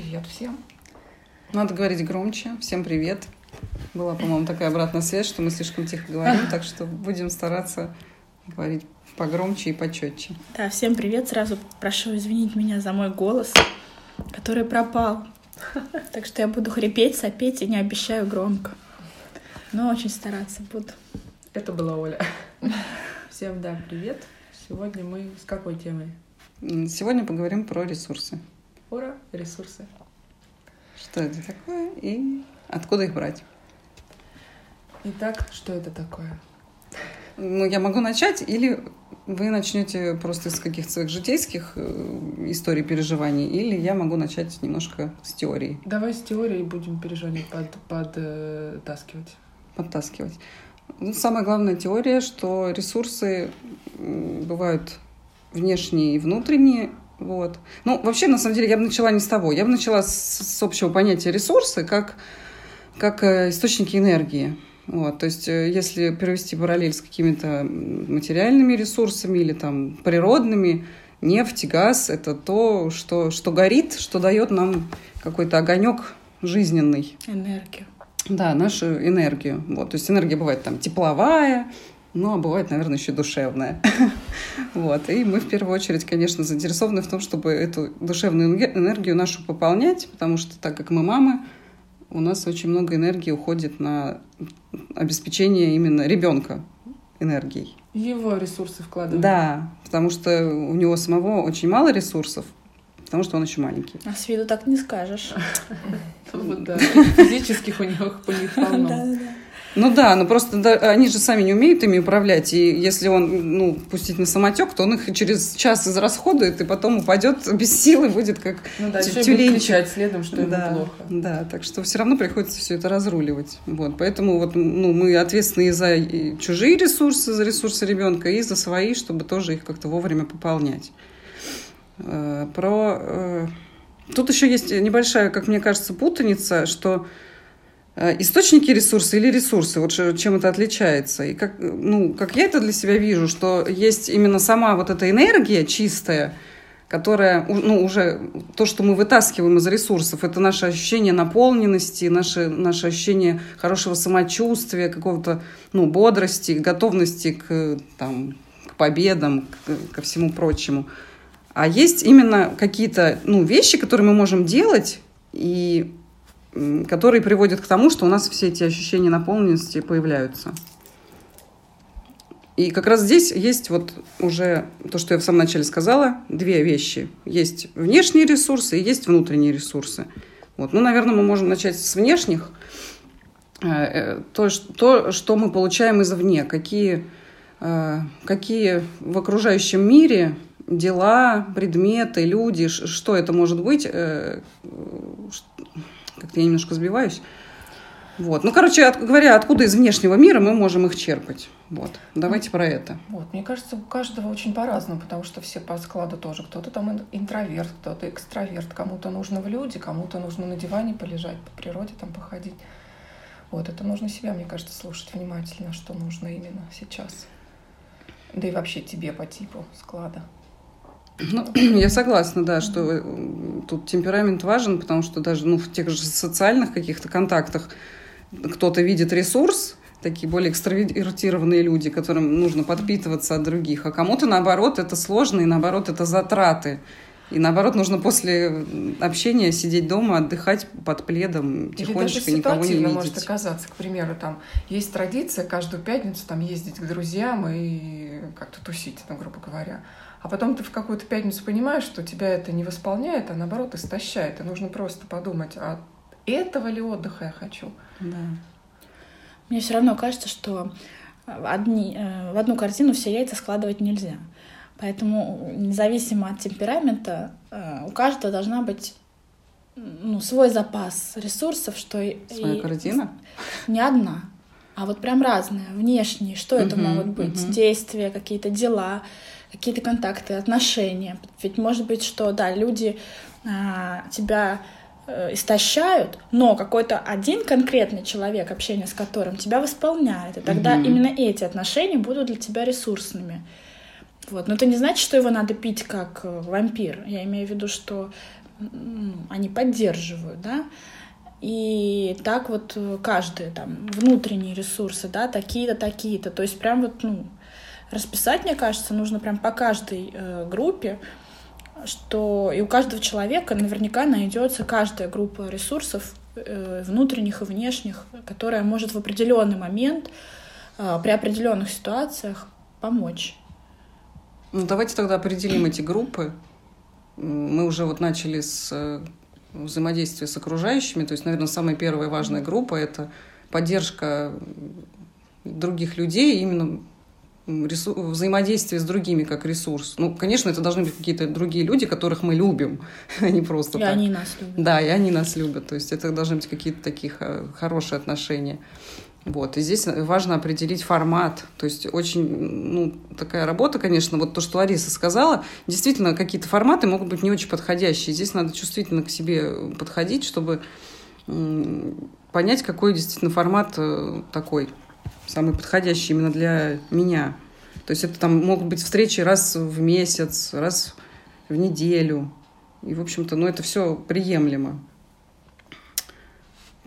Привет всем. Надо говорить громче. Всем привет. Была, по-моему, такая обратная связь, что мы слишком тихо говорим, так что будем стараться говорить погромче и почетче. Да, всем привет. Сразу прошу извинить меня за мой голос, который пропал. Так что я буду хрипеть, сопеть и не обещаю громко. Но очень стараться буду. Это была Оля. Всем да, привет. Сегодня мы с какой темой? Сегодня поговорим про ресурсы. Ура, ресурсы. Что это такое и откуда их брать? Итак, что это такое? Ну, я могу начать, или вы начнете просто из каких-то своих житейских э, историй переживаний, или я могу начать немножко с теории. Давай с теорией будем переживания под, подтаскивать. Подтаскивать. Ну, самая главная теория, что ресурсы бывают внешние и внутренние. Вот. Ну, вообще, на самом деле, я бы начала не с того. Я бы начала с, с общего понятия ресурсы как, как э, источники энергии. Вот, то есть, э, если провести параллель с какими-то материальными ресурсами или там природными, нефть, газ — это то, что, что горит, что дает нам какой-то огонек жизненный. Энергию. Да, нашу энергию. Вот, то есть энергия бывает там тепловая, ну, а бывает, наверное, еще душевная. вот. И мы в первую очередь, конечно, заинтересованы в том, чтобы эту душевную энергию нашу пополнять, потому что так как мы мамы, у нас очень много энергии уходит на обеспечение именно ребенка энергией. Его ресурсы вкладывают. Да, потому что у него самого очень мало ресурсов, потому что он еще маленький. А с виду так не скажешь. Физических у него полно. Ну да, но просто да, они же сами не умеют ими управлять. И если он, ну, пустить на самотек, то он их через час израсходует и потом упадет без силы, будет как ну, да, тюленчик. кричать следом, что ему да, плохо. Да, так что все равно приходится все это разруливать. Вот, поэтому вот, ну, мы ответственны и за чужие ресурсы, за ресурсы ребенка, и за свои, чтобы тоже их как-то вовремя пополнять. Э, про... Э, тут еще есть небольшая, как мне кажется, путаница, что источники ресурса или ресурсы, вот чем это отличается. И как, ну, как я это для себя вижу, что есть именно сама вот эта энергия чистая, которая, ну, уже то, что мы вытаскиваем из ресурсов, это наше ощущение наполненности, наше, наше ощущение хорошего самочувствия, какого-то, ну, бодрости, готовности к, там, к победам, к, ко всему прочему. А есть именно какие-то, ну, вещи, которые мы можем делать, и которые приводят к тому, что у нас все эти ощущения наполненности появляются. И как раз здесь есть вот уже то, что я в самом начале сказала, две вещи. Есть внешние ресурсы и есть внутренние ресурсы. Вот. Ну, наверное, мы можем начать с внешних. Э, э, то, то что мы получаем извне, какие, э, какие в окружающем мире дела, предметы, люди, что это может быть, как-то я немножко сбиваюсь. Вот. Ну, короче, от, говоря, откуда из внешнего мира мы можем их черпать. Вот. Давайте про это. Вот. Мне кажется, у каждого очень по-разному, потому что все по складу тоже. Кто-то там интроверт, кто-то экстраверт. Кому-то нужно в люди, кому-то нужно на диване полежать, по природе там походить. Вот. Это нужно себя, мне кажется, слушать внимательно, что нужно именно сейчас. Да и вообще тебе по типу склада. Ну, я согласна, да, что э, тут темперамент важен, потому что даже ну, в тех же социальных каких-то контактах кто-то видит ресурс, такие более экстравертированные люди, которым нужно подпитываться от других, а кому-то, наоборот, это сложно, и наоборот, это затраты. И наоборот, нужно после общения сидеть дома, отдыхать под пледом, тихонечко, никого не видеть. может оказаться. К примеру, там есть традиция каждую пятницу там ездить к друзьям и как-то тусить, там, грубо говоря. А потом ты в какую-то пятницу понимаешь, что тебя это не восполняет, а наоборот истощает. И нужно просто подумать, а этого ли отдыха я хочу? Да. Мне все равно кажется, что одни, э, в одну картину все яйца складывать нельзя. Поэтому, независимо от темперамента, э, у каждого должна быть ну, свой запас ресурсов, что... Своя и... корзина? Не одна, а вот прям разные, внешние. Что это могут быть? Uh-huh. Действия, какие-то дела, какие-то контакты, отношения. Ведь может быть, что, да, люди а, тебя э, истощают, но какой-то один конкретный человек, общение с которым тебя восполняет, и тогда угу. именно эти отношения будут для тебя ресурсными. Вот. Но это не значит, что его надо пить как э, вампир. Я имею в виду, что они поддерживают, да, и так вот каждый там внутренние ресурсы, да, такие-то, такие-то. То есть прям вот, ну, расписать, мне кажется, нужно прям по каждой э, группе, что и у каждого человека наверняка найдется каждая группа ресурсов э, внутренних и внешних, которая может в определенный момент э, при определенных ситуациях помочь. Ну, давайте тогда определим эти группы. Мы уже вот начали с э, взаимодействия с окружающими. То есть, наверное, самая первая важная группа – это поддержка других людей именно взаимодействие с другими как ресурс. Ну, конечно, это должны быть какие-то другие люди, которых мы любим, а не просто и так. они нас любят. Да, и они нас любят. То есть это должны быть какие-то такие хорошие отношения. Вот. И здесь важно определить формат. То есть очень ну, такая работа, конечно, вот то, что Лариса сказала, действительно какие-то форматы могут быть не очень подходящие. Здесь надо чувствительно к себе подходить, чтобы понять, какой действительно формат э, такой самый подходящий именно для меня. То есть это там могут быть встречи раз в месяц, раз в неделю. И, в общем-то, ну, это все приемлемо.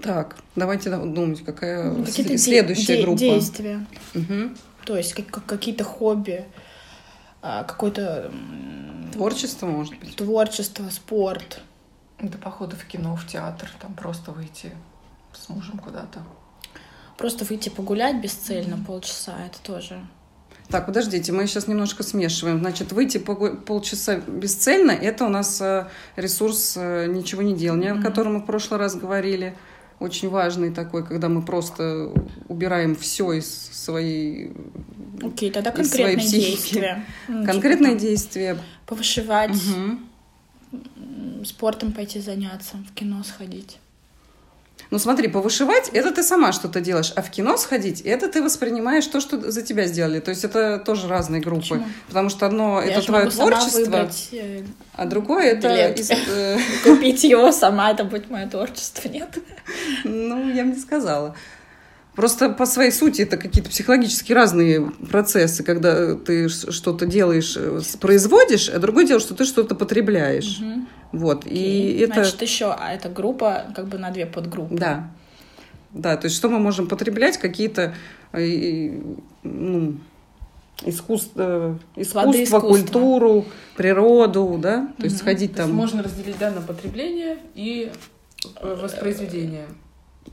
Так, давайте думать, какая ну, следующая де- группа. Действия. Угу. То есть как, какие-то хобби, а, какое-то... Творчество, может быть. Творчество, спорт. Это походы в кино, в театр, там просто выйти с мужем куда-то. Просто выйти погулять бесцельно полчаса, это тоже так, подождите, мы сейчас немножко смешиваем. Значит, выйти полчаса бесцельно – это у нас э, ресурс э, ничего не делания, mm-hmm. о котором мы в прошлый раз говорили. Очень важный такой, когда мы просто убираем все из своей Окей, okay, тогда конкретные действия. Конкретные типа, действия. Повышивать, угу. спортом пойти заняться, в кино сходить. Ну смотри, повышивать — это ты сама что-то делаешь, а в кино сходить — это ты воспринимаешь то, что за тебя сделали. То есть это тоже разные группы. Почему? Потому что одно — это твое творчество, выбрать, э, а другое — это... Из, э, Купить его сама, это будет мое творчество, нет? Ну, я бы не сказала. Просто по своей сути это какие-то психологически разные процессы, когда ты что-то делаешь, э, производишь, а другое дело, что ты что-то потребляешь. Угу. Вот. И это... Значит, еще, а эта группа как бы на две подгруппы. Да. Да, то есть что мы можем потреблять? Какие-то э, ну, искусство, искусство, культуру, природу, да? То угу. есть ходить то там... Есть можно разделить, да, на потребление и э, воспроизведение.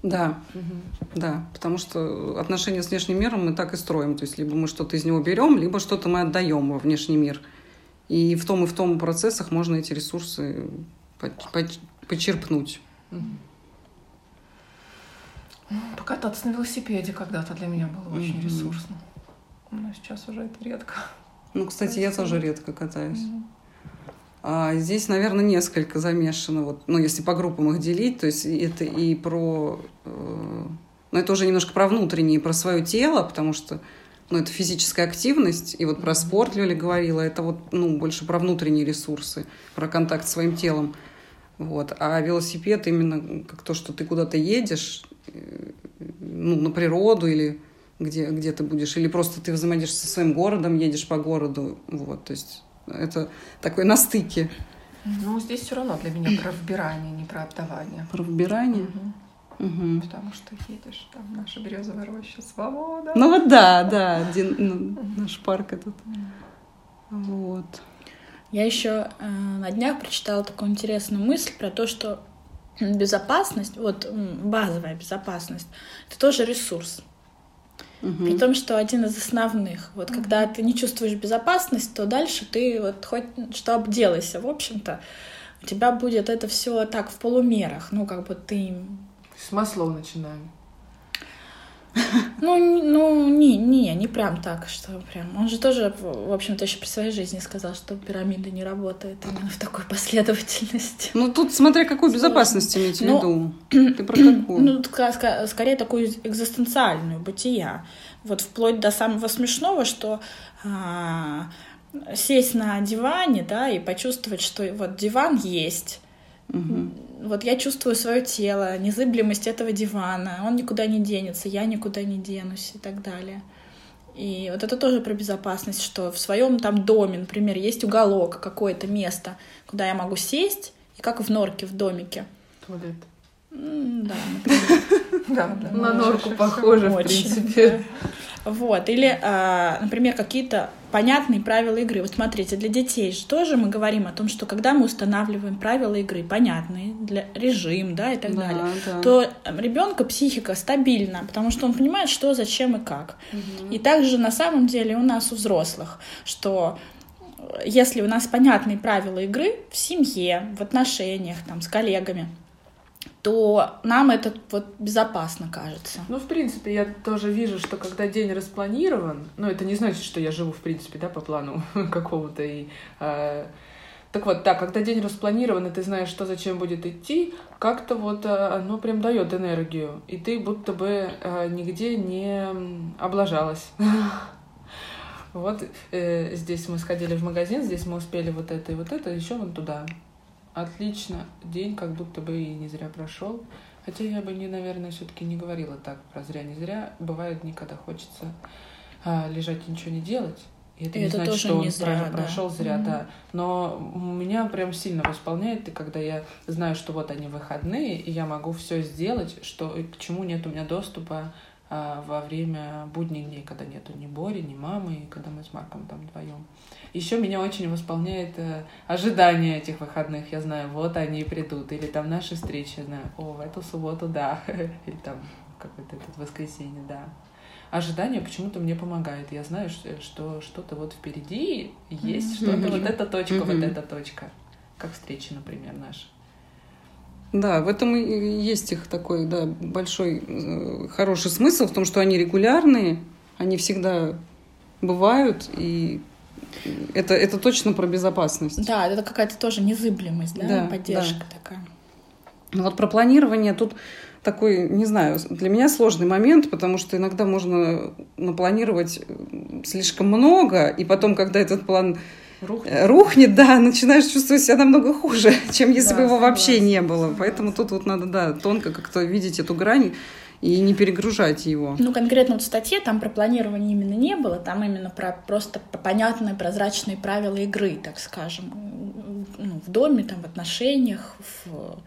Да, угу. да, потому что отношения с внешним миром мы так и строим. То есть либо мы что-то из него берем, либо что-то мы отдаем во внешний мир. И в том и в том процессах можно эти ресурсы почерпнуть. Угу. Покататься на велосипеде когда-то для меня было очень угу. ресурсно. Но сейчас уже это редко. Ну, кстати, я тоже редко катаюсь. Угу. А здесь, наверное, несколько замешано. Вот, ну, если по группам их делить, то есть это и про... Э, ну, это уже немножко про внутреннее, про свое тело, потому что ну, это физическая активность, и вот про спорт Лёля говорила, это вот, ну, больше про внутренние ресурсы, про контакт с своим телом. Вот. А велосипед именно как то, что ты куда-то едешь, э, ну, на природу или где, где ты будешь, или просто ты взаимодействуешь со своим городом, едешь по городу, вот, то есть это такой на стыке. Ну, здесь все равно для меня про вбирание, не про отдавание. Про вбирание? Угу. Угу. Потому что едешь, там наша березовая роща, свобода. Ну вот да, да, один, ну, наш парк этот. Вот. Я еще э, на днях прочитала такую интересную мысль про то, что безопасность, вот базовая безопасность, это тоже ресурс. Угу. При том, что один из основных. Вот угу. когда ты не чувствуешь безопасность, то дальше ты вот хоть что обделайся, в общем-то, у тебя будет это все так в полумерах. Ну, как бы ты... С маслов начинаем. Ну, ну, не, не, не прям так, что прям. Он же тоже, в общем-то, еще при своей жизни сказал, что пирамида не работает именно в такой последовательности. Ну, тут смотря какую безопасность иметь в ну, виду. Ты про какую? Ну, скорее такую экзистенциальную, бытия. Вот вплоть до самого смешного, что а, сесть на диване, да, и почувствовать, что вот диван есть, Угу. Вот я чувствую свое тело, незыблемость этого дивана, он никуда не денется, я никуда не денусь и так далее. И вот это тоже про безопасность, что в своем там доме, например, есть уголок, какое-то место, куда я могу сесть и как в норке, в домике. Туалет. Да, Да, да. На норку похоже, в принципе. Вот, или, а, например, какие-то понятные правила игры. Вот смотрите, для детей же тоже мы говорим о том, что когда мы устанавливаем правила игры, понятные, для режим, да, и так Да, далее, да. то ребенка психика стабильна, потому что он понимает, что, зачем и как. И также на самом деле у нас у взрослых, что э, если у нас понятные правила игры в семье, в отношениях, там, с коллегами, то нам это вот безопасно кажется. Ну, в принципе, я тоже вижу, что когда день распланирован, ну, это не значит, что я живу, в принципе, да, по плану какого-то и... э, Так вот, да, когда день распланирован, и ты знаешь, что зачем будет идти, как-то вот э, оно прям дает энергию, и ты будто бы э, нигде не облажалась. Вот э, здесь мы сходили в магазин, здесь мы успели вот это и вот это, еще вон туда. Отлично. День как будто бы и не зря прошел. Хотя я бы, не, наверное, все-таки не говорила так про зря, не зря. Бывают дни, когда хочется а, лежать и ничего не делать. И это И не это значит, что он зря, про- да. прошел зря, Мгм. да. Но меня прям сильно восполняет, и когда я знаю, что вот они выходные, и я могу все сделать, что и к чему нет у меня доступа а, во время будних дней, когда нету ни Бори, ни мамы, и когда мы с Марком там вдвоем. Еще меня очень восполняет э, ожидание этих выходных. Я знаю, вот они и придут. Или там наши встречи, я знаю, о, в эту субботу, да. Или там какое-то это воскресенье, да. Ожидание почему-то мне помогает. Я знаю, что, что что-то вот впереди есть, что-то вот эта точка, вот эта точка. Как встречи, например, наши. Да, в этом и есть их такой, да, большой, э, хороший смысл в том, что они регулярные, они всегда бывают, и это, это точно про безопасность. Да, это какая-то тоже незыблемость, да, Да, поддержка такая. Ну Вот про планирование тут такой, не знаю, для меня сложный момент, потому что иногда можно напланировать слишком много, и потом, когда этот план э, рухнет, да, начинаешь чувствовать себя намного хуже, чем если Да, бы его вообще согласна, не было. согласна. Поэтому тут вот надо, да, тонко как-то видеть эту грань и не перегружать его. Ну, конкретно вот в статье там про планирование именно не было, там именно про просто про понятные прозрачные правила игры, так скажем, ну, в доме, там, в отношениях, в...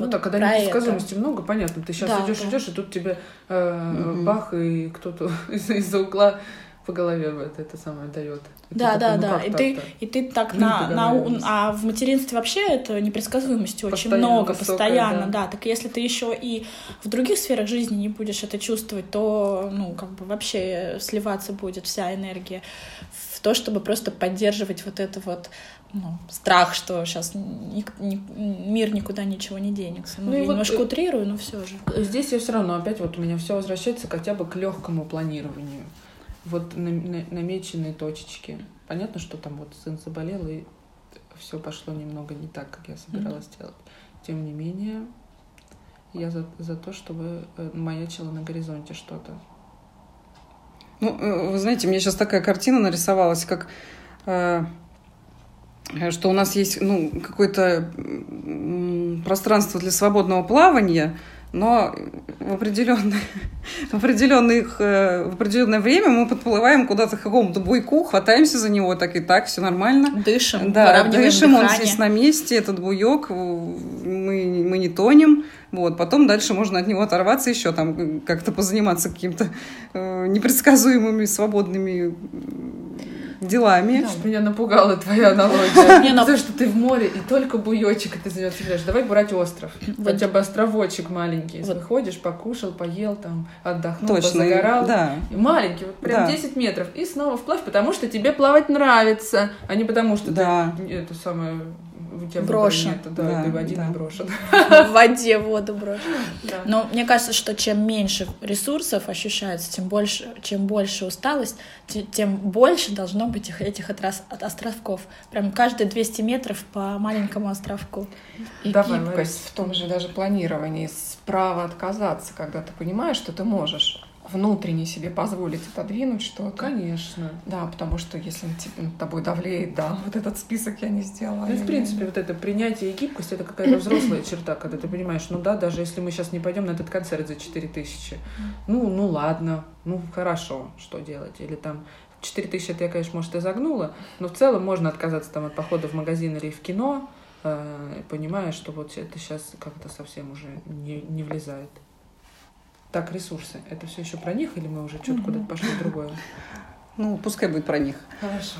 Ну вот да, когда про это. непредсказуемости много, понятно. Ты сейчас Да, идешь, да. идешь, и тут тебе э, Мгм. бах, и кто-то из- из-за угла по голове вот это самое дает. Да, такой, да, ну да. И ты, и ты так на, на а в материнстве вообще это непредсказуемости очень Постоянно много, высокая, постоянно, да. да. Так если ты еще и в других сферах жизни не будешь это чувствовать, то ну как бы вообще сливаться будет вся энергия в то, чтобы просто поддерживать вот это вот ну, страх, что сейчас мир никуда ничего не денется. Ну, Ну я вот, немножко э, утрирую, но все же. Здесь я все равно опять вот у меня все возвращается хотя бы к легкому планированию. Вот на- на- намеченные точечки. Понятно, что там вот сын заболел, и все пошло немного не так, как я собиралась делать. Тем не менее, я за, за то, чтобы э, маячило на горизонте что-то. Ну, э, вы знаете, мне сейчас такая картина нарисовалась, как э, э, что у нас есть ну, какое-то пространство для свободного плавания, но в определенное, в, определенных, э, в определенное время мы подплываем куда-то к какому-то буйку, хватаемся за него, так и так, все нормально. Дышим, Да, дышим, он дыхание. здесь на месте, этот буек, мы, мы не тонем. Вот, потом дальше можно от него оторваться еще, там э, как-то позаниматься какими-то э, непредсказуемыми свободными делами. Да. Меня напугала твоя аналогия. Не, Потому что ты в море, и только буечек, и ты за него цепляешь. Давай брать остров. Вот. Хотя бы островочек маленький. Вот. Выходишь, покушал, поел, там, отдохнул, Точно, и- позагорал. да. И маленький, вот прям Да. 10 метров. И снова вплавь, потому что тебе плавать нравится, а не потому что Да. ты это самое у тебя Брошен. нет, да, Да, ты в один да. брошен. в воде воду брошь. Да. Но мне кажется, что чем меньше ресурсов ощущается, тем больше, чем больше усталость, те- тем больше должно быть их- этих отрас- от островков. Прям каждые 200 метров по маленькому островку. И Давай, Ларис. в том же даже планировании, справа отказаться, когда ты понимаешь, что ты можешь внутренне себе позволить отодвинуть что-то. Конечно. Да, потому что если типа, над тобой давлеет, да, вот этот список я не сделала. Ну, и в принципе, вот это принятие и гибкость это какая-то взрослая черта, когда ты понимаешь, ну да, даже если мы сейчас не пойдем на этот концерт за 4 тысячи, ну, ну ладно, ну хорошо, что делать? Или там 4 тысячи это я, конечно, может, и загнула, но в целом можно отказаться там от похода в магазин или в кино, понимая, что вот это сейчас как-то совсем уже не, не влезает. Так, ресурсы. Это все еще про них или мы уже что-то куда-то пошли другое? Ну, пускай будет про них. Хорошо.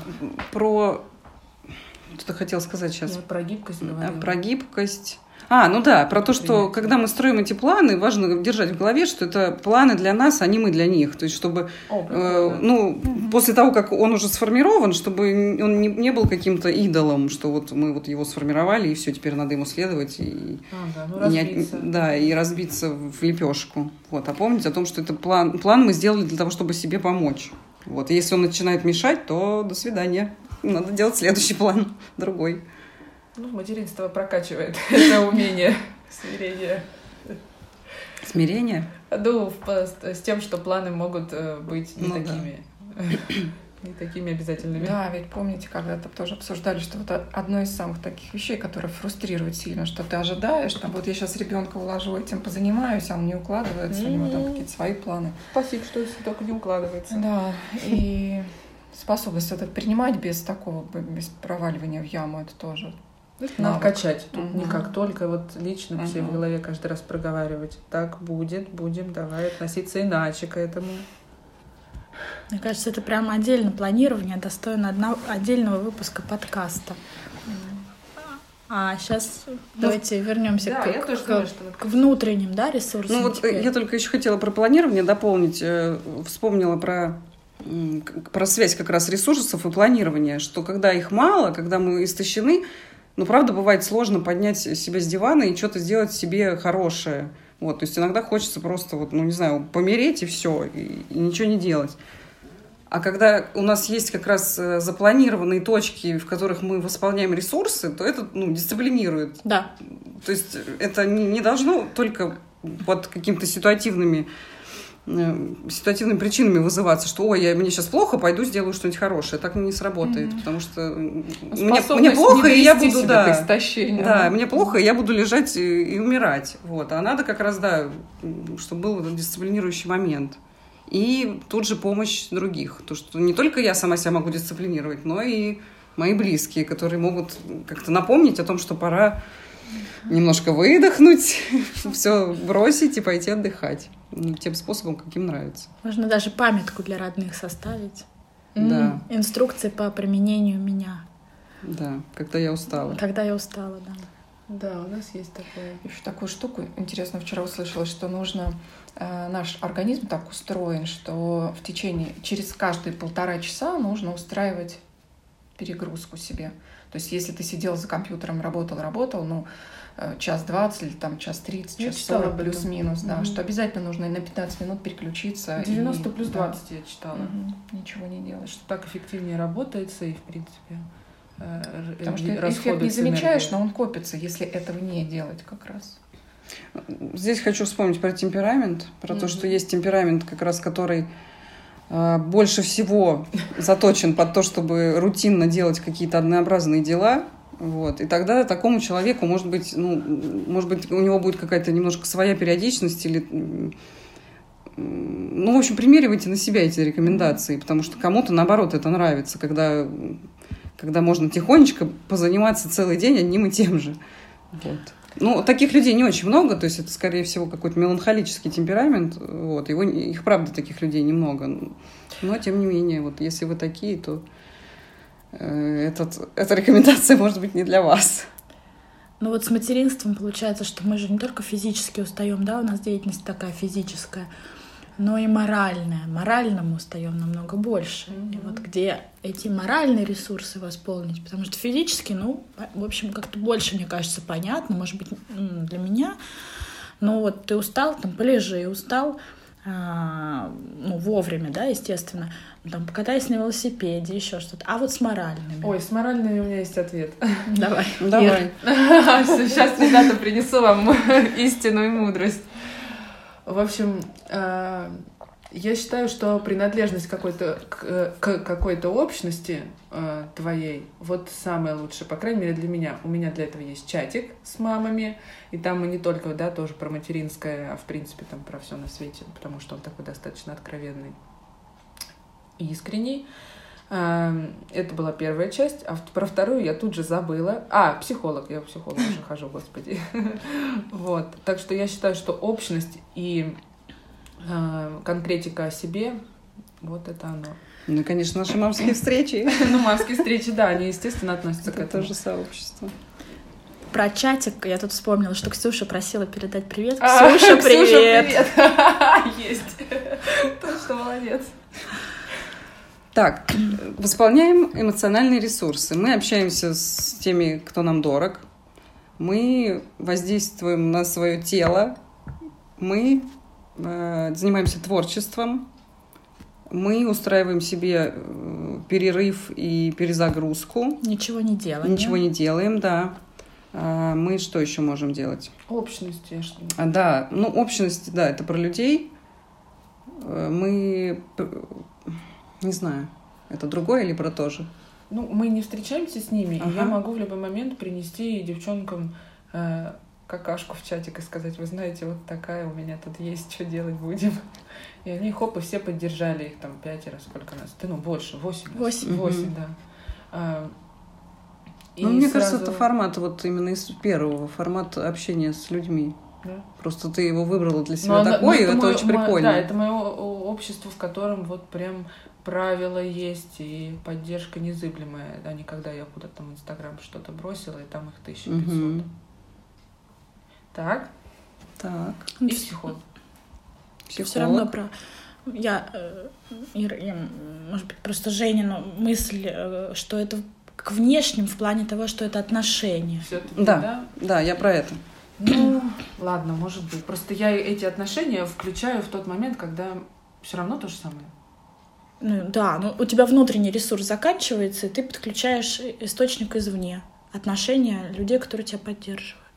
Про... Что-то хотел сказать сейчас. Я про гибкость говорила. Про гибкость. А, ну да, про то, что когда мы строим эти планы, важно держать в голове, что это планы для нас, а не мы для них. То есть, чтобы, О, э, ну, после того, как он уже сформирован, чтобы он не, не был каким-то идолом, что вот мы вот его сформировали, и все, теперь надо ему следовать, и, А, да, ну не да, и разбиться в лепешку. Вот, а помнить о том, что это план, план мы сделали для того, чтобы себе помочь. Вот, и если он начинает мешать, то до свидания. Надо делать следующий план, другой. Ну, материнство прокачивает это умение смирения. Смирение. Ну, с тем, что планы могут э, быть не Ну да. такими. Не такими обязательными. Да, ведь помните, когда-то тоже обсуждали, что вот одно из самых таких вещей, которые фрустрирует сильно, что ты ожидаешь, там, вот я сейчас ребенка уложу, этим позанимаюсь, а он не укладывается, у него там Мгм. какие-то свои планы. Спасибо, что если только не укладывается. Да, и способность это принимать без такого, без проваливания в яму, это тоже. Это надо навык. качать. Тут Мгм. не как только вот лично все в голове каждый раз проговаривать. Так будет, будем, давай относиться иначе к этому. Мне кажется, это прямо отдельно планирование, достойно одно- отдельного выпуска подкаста. А сейчас давайте вернемся Да, к, я тоже к- думаю, что надо к внутренним да, ресурсам. Ну вот э, теперь. я только еще хотела про планирование дополнить. э, Вспомнила про про связь как раз ресурсов и планирования, что когда их мало, когда мы истощены, ну, правда, бывает сложно поднять себя с дивана и что-то сделать себе хорошее. Вот, то есть иногда хочется просто, вот, ну, не знаю, помереть и все, и, и ничего не делать. А когда у нас есть как раз э, запланированные точки, в которых мы восполняем ресурсы, то это ну, дисциплинирует. Да, То есть это не, не должно только под какими-то ситуативными ситуативными причинами вызываться, что ой, я, мне сейчас плохо, пойду сделаю что-нибудь хорошее. Так не сработает, Мгм. потому что м, мне, Способность мне плохо, и я буду, да, да, мне плохо, и я буду лежать и, и умирать. Вот. А надо как раз, да, чтобы был этот дисциплинирующий момент. И тут же помощь других. То, что не только я сама себя могу дисциплинировать, но и мои близкие, которые могут как-то напомнить о том, что пора немножко выдохнуть, все бросить и пойти отдыхать. Тем способом, каким нравится. можно даже памятку для родных составить. Да, Инструкции по применению меня. да, когда я устала. Когда я устала, да. Да, у нас есть такое. Еще такую штуку интересно вчера услышала, что нужно э, наш организм так устроен, что в течение через каждые полтора часа нужно устраивать перегрузку себе. То есть, если ты сидел за компьютером, работал, работал, ну час двадцать или там час тридцать, час читала сорок плюс-минус, да, Мгм. что обязательно нужно и на 15 минут переключиться. и- 90 плюс да, 20 я читала. мгм, ничего не делаешь. Что так эффективнее работается и, в принципе, э, Потому что э, эффект не замечаешь, но он копится, если этого не делать как раз. Здесь хочу вспомнить про темперамент, про то, Мгм. что есть темперамент, как раз который э, больше всего заточен под то, чтобы рутинно делать какие-то однообразные дела. Вот. И тогда такому человеку, может быть, ну, может быть, у него будет какая-то немножко своя периодичность или ну, в общем, примеривайте на себя эти рекомендации, потому что кому-то, наоборот, это нравится, когда, когда можно тихонечко позаниматься целый день одним и тем же. Вот. Ну, таких людей не очень много, то есть это, скорее всего, какой-то меланхолический темперамент. Вот. Его, их, правда, таких людей немного. Но, тем не менее, вот если вы такие, то этот, эта рекомендация может быть не для вас. Ну вот с материнством получается, что мы же не только физически устаем, да, у нас деятельность такая физическая, но и моральная. Морально мы устаем намного больше. И Мгм. вот где эти моральные ресурсы восполнить, потому что физически, ну, в общем, как-то больше, мне кажется, понятно, может быть, для меня. Но вот ты устал, там, полежи, устал, ну, вовремя, да, естественно, Ну, там, покатайся на велосипеде, еще что-то. А вот с моральными. Ой, с моральными у меня есть ответ. давай. Давай. Сейчас, ребята, принесу вам истину и мудрость. В общем, э, я считаю, что принадлежность какой-то к, к какой-то общности э, твоей вот самое лучшее, по крайней мере для меня. У меня для этого есть чатик с мамами, и там мы не только, да, тоже про материнское, а в принципе там про все на свете, потому что он такой достаточно откровенный и искренний. Эм, Это была первая часть, а про вторую я тут же забыла. А, психолог, я к психологу уже хожу, господи. Вот, так что я считаю, что общность и э, конкретика о себе, вот это оно. Ну, и, конечно, наши мамские встречи. Ну, мамские встречи, да, они, естественно, относятся к Это этому. тоже сообщество. Про чатик я тут вспомнила, что Ксюша просила передать привет. А, Ксюша, привет! привет! Есть. Точно молодец. Так, восполняем эмоциональные ресурсы. Мы общаемся с теми, кто нам дорог. Мы воздействуем на свое тело. Мы э, занимаемся творчеством. Мы устраиваем себе э, перерыв и перезагрузку. Ничего не делаем. Ничего не делаем, да. А, мы что еще можем делать? Общность, я что А, да, ну, общность, да, это про людей. Э, Мы, не знаю, это другое или про то же? Ну, мы не встречаемся с ними, и Ага. я могу в любой момент принести девчонкам э, какашку в чатик и сказать, вы знаете, вот такая у меня тут есть, что делать будем. И они хоп, и все поддержали их там пятеро, сколько нас? Да ну, больше, восемь. Восемь. Восемь, да. А, и ну, мне кажется, сразу- это формат вот именно из первого, формат общения с людьми. Да. Просто ты его выбрала для Но себя она- такой, ну, и это моё- очень мо- прикольно. Да, это мое общество, в котором вот прям правила есть и поддержка незыблемая, а не когда я куда-то там в Инстаграм что-то бросила, и там их 1500. Мгм. Так, Так, и психолог. психолог. Все равно про... Я, э, Ира, я, может быть, просто Женину мысль, э, что это к внешним в плане того, что это отношения. Да. да? Да, я про это. Ну, ладно, может быть. Просто я эти отношения включаю в тот момент, когда все равно то же самое. Ну, да, ну у тебя внутренний ресурс заканчивается, и ты подключаешь источник извне. Отношения людей, которые тебя поддерживают.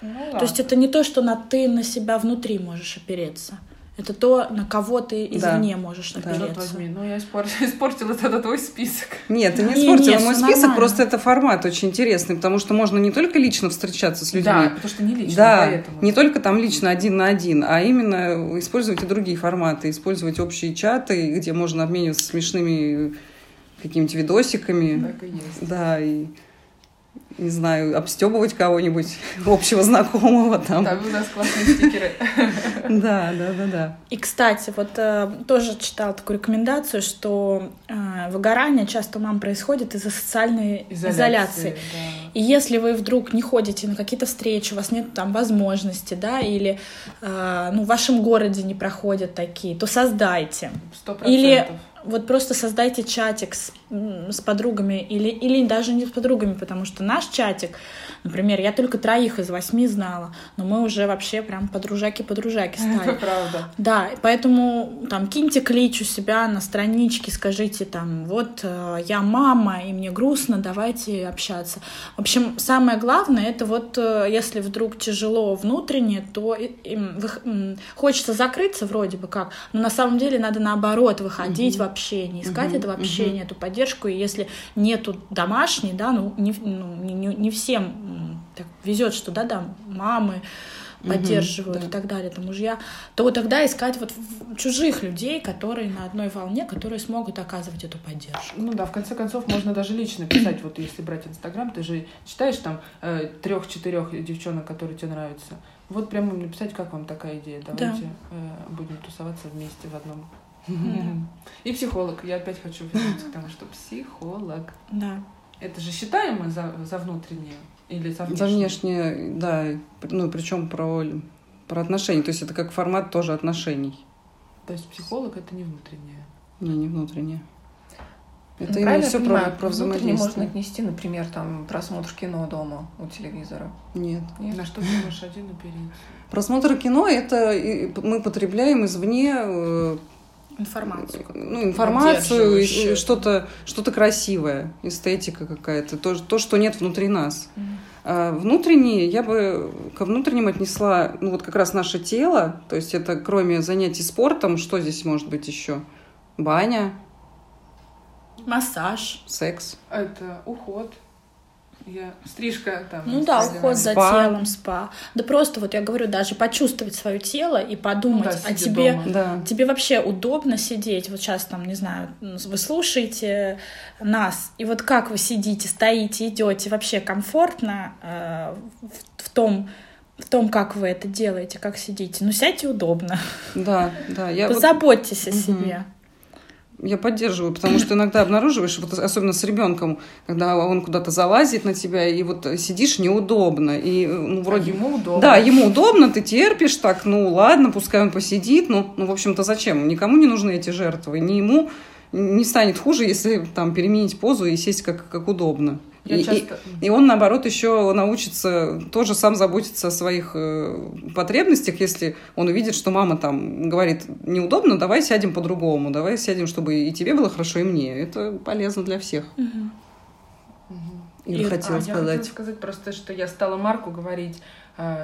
Ну, То есть это не то, что на ты на себя внутри можешь опереться. Это то, на кого ты Да. извне можешь Да. опереться. Черт возьми, ну я испор- испортила тогда твой список. Нет, ты не испортила не, мой список, нормально. просто это формат очень интересный, потому что можно не только лично встречаться с людьми, Да, потому что не лично, Да, поэтому. не только там лично один на один, а именно использовать и другие форматы, использовать общие чаты, где можно обмениваться смешными какими-то видосиками. Так и есть. Да, и не знаю, обстебывать кого-нибудь общего знакомого там. Там у нас классные стикеры. Да, да, да, да. И, кстати, вот э, тоже читала такую рекомендацию, что э, выгорание часто у мам происходит из-за социальной изоляции. И если вы вдруг не ходите на какие-то встречи, у вас нет там возможности, да, или э, ну, в вашем городе не проходят такие, то создайте. Сто процентов. Или вот просто создайте чатик с, с подругами, или, или даже не с подругами, потому что наш чатик, например, я только троих из восьми знала, но мы уже вообще прям подружаки-подружаки Это стали. правда. Да, поэтому там киньте клич у себя на страничке, скажите там, вот э, я мама, и мне грустно, давайте общаться. В общем, самое главное, это вот э, если вдруг тяжело внутренне, то им хочется закрыться вроде бы как, но на самом деле надо наоборот выходить в общение, искать Мгм, это в общении, эту поддержку, и если нету домашней, да, ну не, ну, не, не- всем так везет, что да, да, мамы, поддерживают да. и так далее, там мужья, то тогда искать вот чужих людей, которые на одной волне, которые смогут оказывать эту поддержку. Ну да, в конце концов, можно даже лично писать, вот если брать Инстаграм, ты же читаешь там трех-четырех девчонок, которые тебе нравятся. Вот прямо им написать, как вам такая идея, давайте э, будем тусоваться вместе в одном. И психолог. Я опять хочу вернуться к тому, что психолог. Да. Это же считаем мы за, за внутреннее или за внешнее? За внешнее, да, ну причем про, про отношения, то есть это как формат тоже отношений, То есть психолог это не внутреннее. не, не внутреннее. Это Ну, именно все про, про внутренне можно взаимодействие. отнести, например, там просмотр кино дома у телевизора. Нет. Нет? На что ты можешь один опереться? Просмотр кино это мы потребляем извне э, Информацию. ну, информацию, что-то что красивое, эстетика какая-то, то, то, что нет внутри нас. А внутренние, я бы ко внутренним отнесла, ну вот как раз наше тело, то есть это кроме занятий спортом, что здесь может быть еще? Баня, Массаж. секс. Это уход. Я стрижка там. Ну да, уход за Спа. телом, спа. Да просто вот я говорю, даже почувствовать свое тело и Ну подумать, да, а тебе дома. Да. тебе вообще удобно сидеть? Вот сейчас там, не знаю, вы слушаете нас, и вот как вы сидите, стоите, идете, вообще комфортно э, в, в том, в том, как вы это делаете, как сидите. Ну сядьте удобно, Да, да. Я, вот- позаботьтесь о Мгм. себе. Я поддерживаю, потому что иногда обнаруживаешь, вот особенно с ребенком, когда он куда-то залазит на тебя, и вот сидишь неудобно. И ну, А вроде ему удобно. Да, ему удобно, ты терпишь так, ну ладно, пускай он посидит, ну, ну в общем-то, зачем? Никому не нужны эти жертвы, ни ему не станет хуже, если там переменить позу и сесть как, как удобно. Я и, и- часто... и он, наоборот, еще научится тоже сам заботиться о своих э, потребностях, если он увидит, что мама там говорит, неудобно, давай сядем по-другому, давай сядем, чтобы и тебе было хорошо, и мне. Это полезно для всех. Мгм. Или И- хотела А, Я сказать. хотела сказать просто, что я стала Марку говорить,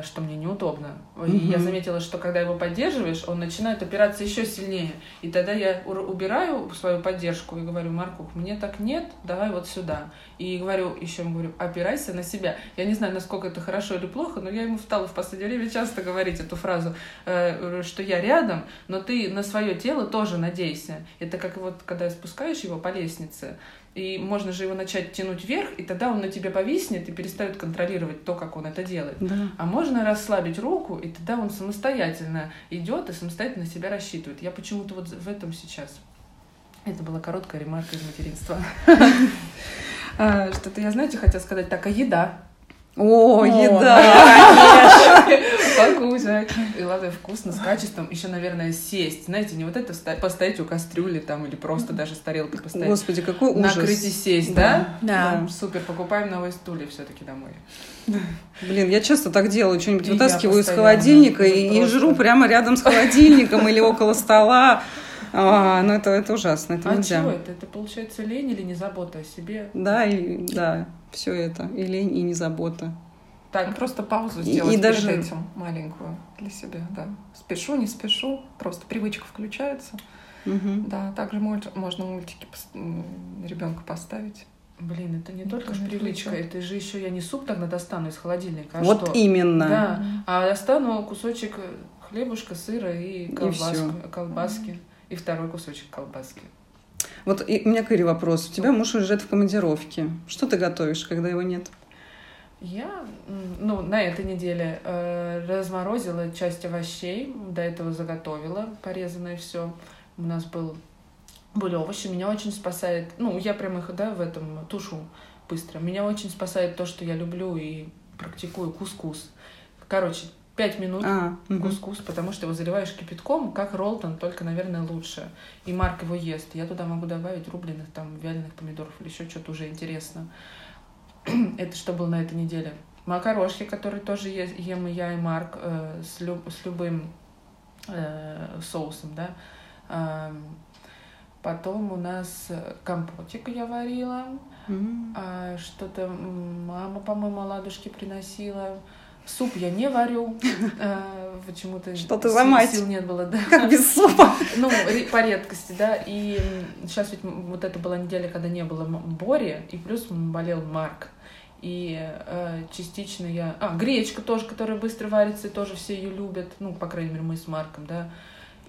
что мне неудобно. И я заметила, что когда его поддерживаешь, он начинает упираться еще сильнее. И тогда я убираю свою поддержку и говорю, Марку, мне так нет, давай вот сюда. И говорю, еще ему говорю, опирайся на себя. Я не знаю, насколько это хорошо или плохо, но я ему стала в последнее время часто говорить эту фразу, э, что я рядом, но ты на свое тело тоже надейся. Это как вот, когда спускаешь его по лестнице, и можно же его начать тянуть вверх, и тогда он на тебе повиснет и перестает контролировать то, как он это делает. Да. А можно расслабить руку, и тогда он самостоятельно идет и самостоятельно себя рассчитывает. Я почему-то вот в этом сейчас. Это была короткая ремарка из материнства. А, Что-то я, знаете, хотела сказать, так, а еда? О, О, еда! Покушать. И ладно, вкусно, с качеством. Еще, наверное, сесть. Знаете, не вот это постоять у кастрюли там или просто даже с тарелкой постоять. Господи, какой ужас. Накрыть и сесть, да? Да. Супер, покупаем новые стулья все-таки домой. Блин, я часто так делаю, что-нибудь вытаскиваю из холодильника и, и жру прямо рядом с холодильником или около стола. А, ну это, это ужасно, это А нельзя. чего это? Это получается лень или не забота о себе? Да, и, да, все это. И лень, и не забота. Так, просто паузу И- сделать и перед даже- этим маленькую для себя, да. Спешу, не спешу, просто привычка включается. Мгм. Да, также мульт- можно мультики ребенка поставить. блин, это не только ж Конечно, привычка, это же еще я не суп тогда достану из холодильника, а вот что? именно. Да, а достану кусочек хлебушка, сыра и колбаску, всё. колбаски. И второй кусочек колбаски. Вот и у меня, Кэрри, вопрос. У тебя муж уезжает в командировке. Что ты готовишь, когда его нет? Я, ну, на этой неделе э, разморозила часть овощей, до этого заготовила, порезанное все. У нас был были овощи, меня очень спасает, ну, я прям их, да, в этом тушу быстро. Меня очень спасает то, что я люблю и практикую кускус. Короче, пять минут А, мгм. кускус, потому что его заливаешь кипятком, как роллтон, только, наверное, лучше. И Марк его ест. Я туда могу добавить рубленых, там, вяленых помидоров или еще что-то уже интересно. Это что было на этой неделе? Макарошки, которые тоже ем и я, и Марк, э, с, люб- с любым э, соусом, да. Ам, Потом у нас э, компотик я варила. М. А что-то мама, по-моему, оладушки приносила. Суп я не варю. а, Почему-то Что ты сил- за мать? Сил нет было, да. Как без супа? Ну, по редкости, да. И сейчас ведь вот это была неделя, когда не было Бори, и плюс болел Марк. И э, частично я... А, гречка тоже, которая быстро варится, и тоже все ее любят. Ну, по крайней мере, мы с Марком, да.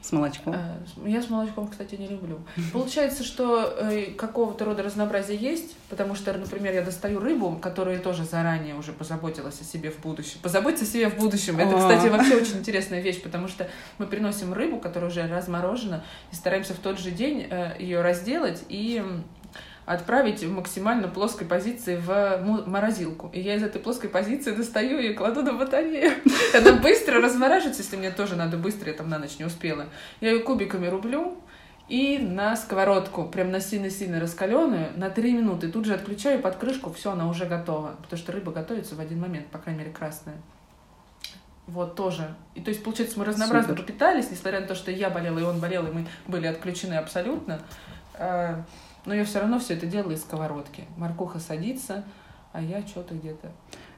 С молочком. С- Я с молочком, кстати, не люблю. Получается, что э, какого-то рода разнообразие есть, потому что, например, я достаю рыбу, которая тоже заранее уже позаботилась о себе в будущем. Позаботиться о себе в будущем. Это, кстати, вообще очень интересная вещь, потому что мы приносим рыбу, которая уже разморожена, и стараемся в тот же день ее разделать и отправить в максимально плоской позиции в морозилку. И я из этой плоской позиции достаю и кладу на батарею. Она быстро размораживается, если мне тоже надо быстро, я там на ночь не успела. Я ее кубиками рублю и на сковородку, прям на сильно-сильно раскаленную, на 3 минуты. Тут же отключаю под крышку, все, она уже готова. Потому что рыба готовится в один момент, по крайней мере, красная. Вот тоже. И то есть, получается, мы разнообразно Супер. попитались, несмотря на то, что я болела, и он болел, и мы были отключены абсолютно. Но я все равно все это делала из сковородки. Моркуха садится, а я что-то где-то.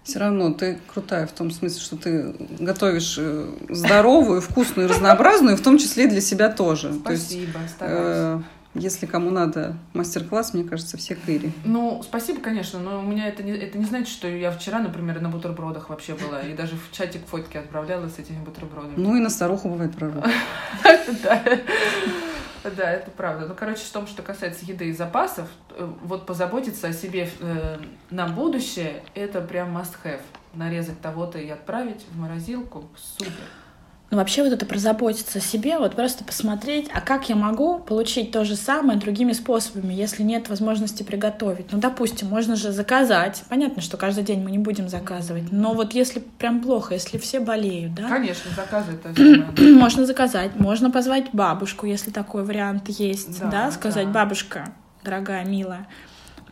Все равно ты крутая в том смысле, что ты готовишь э, здоровую, вкусную, разнообразную, в том числе и для себя тоже. То есть Спасибо, стараюсь. э, Если кому надо мастер-класс, мне кажется, все к Ире. Ну, спасибо, конечно, но у меня это не, это не значит, что я вчера, например, на бутербродах вообще была, и даже в чатик фотки отправляла с этими бутербродами. Ну и на старуху бывает пророк. Да. Да, это правда. Ну, короче, в том, что касается еды и запасов, э, вот позаботиться о себе э, на будущее, это прям must have. Нарезать того-то и отправить в морозилку. Супер. Ну, вообще вот это про заботиться о себе, вот просто посмотреть, а как я могу получить то же самое другими способами, если нет возможности приготовить. Ну, допустим, можно же заказать. Понятно, что каждый день мы не будем заказывать, но вот если прям плохо, если все болеют, да? Конечно, заказывать Можно заказать, можно позвать бабушку, если такой вариант есть, да, да? сказать, да. бабушка, дорогая, милая,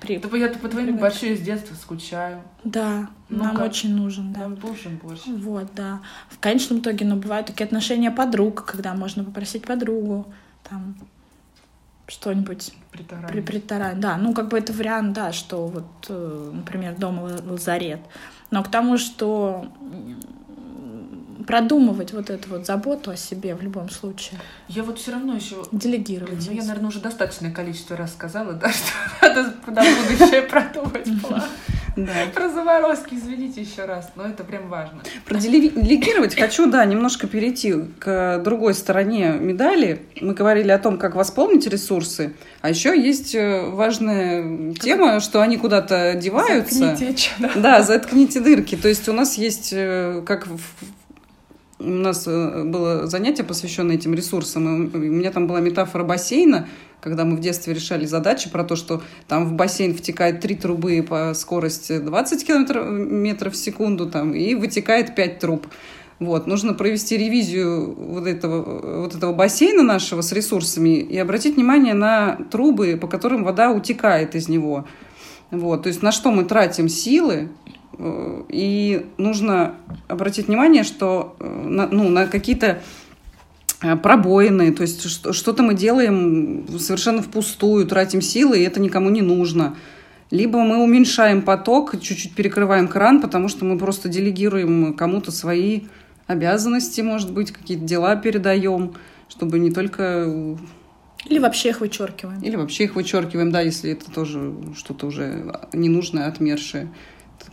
при... Да я по твоему борщу из детства скучаю. Да, ну нам очень нужен, да. Нам нужен борщ. Вот, да. В конечном итоге, ну, бывают такие отношения подруг, когда можно попросить подругу, там, что-нибудь при притарань. Да, ну, как бы это вариант, да, что вот, э, например, дома лазарет. Но к тому, что продумывать вот эту вот заботу о себе в любом случае. Я вот все равно еще... Делегировать. Ну, я, наверное, уже достаточное количество раз сказала, да, что надо на будущее продумать план. Да. Про заморозки, извините еще раз, но это прям важно. Про делегировать хочу, да, немножко перейти к другой стороне медали. Мы говорили о том, как восполнить ресурсы, а еще есть э, важная тема, что они куда-то деваются. Заткните, да. да, заткните дырки. То есть у нас есть, э, как в у нас э, было занятие, посвященное этим ресурсам. И у меня там была метафора бассейна, когда мы в детстве решали задачи про то, что там в бассейн втекает три трубы по скорости 20 км в секунду там, и вытекает 5 труб. Вот, нужно провести ревизию вот этого, вот этого бассейна нашего с ресурсами и обратить внимание на трубы, по которым вода утекает из него. Вот, то есть на что мы тратим силы, и нужно обратить внимание, что э, на, ну, на какие-то э, пробоины, то есть что-то мы делаем совершенно впустую, тратим силы, и это никому не нужно. Либо мы уменьшаем поток, чуть-чуть перекрываем кран, потому что мы просто делегируем кому-то свои обязанности, может быть, какие-то дела передаем, чтобы не только... Или вообще их вычеркиваем. Или вообще их вычеркиваем, да, если это тоже что-то уже ненужное, отмершее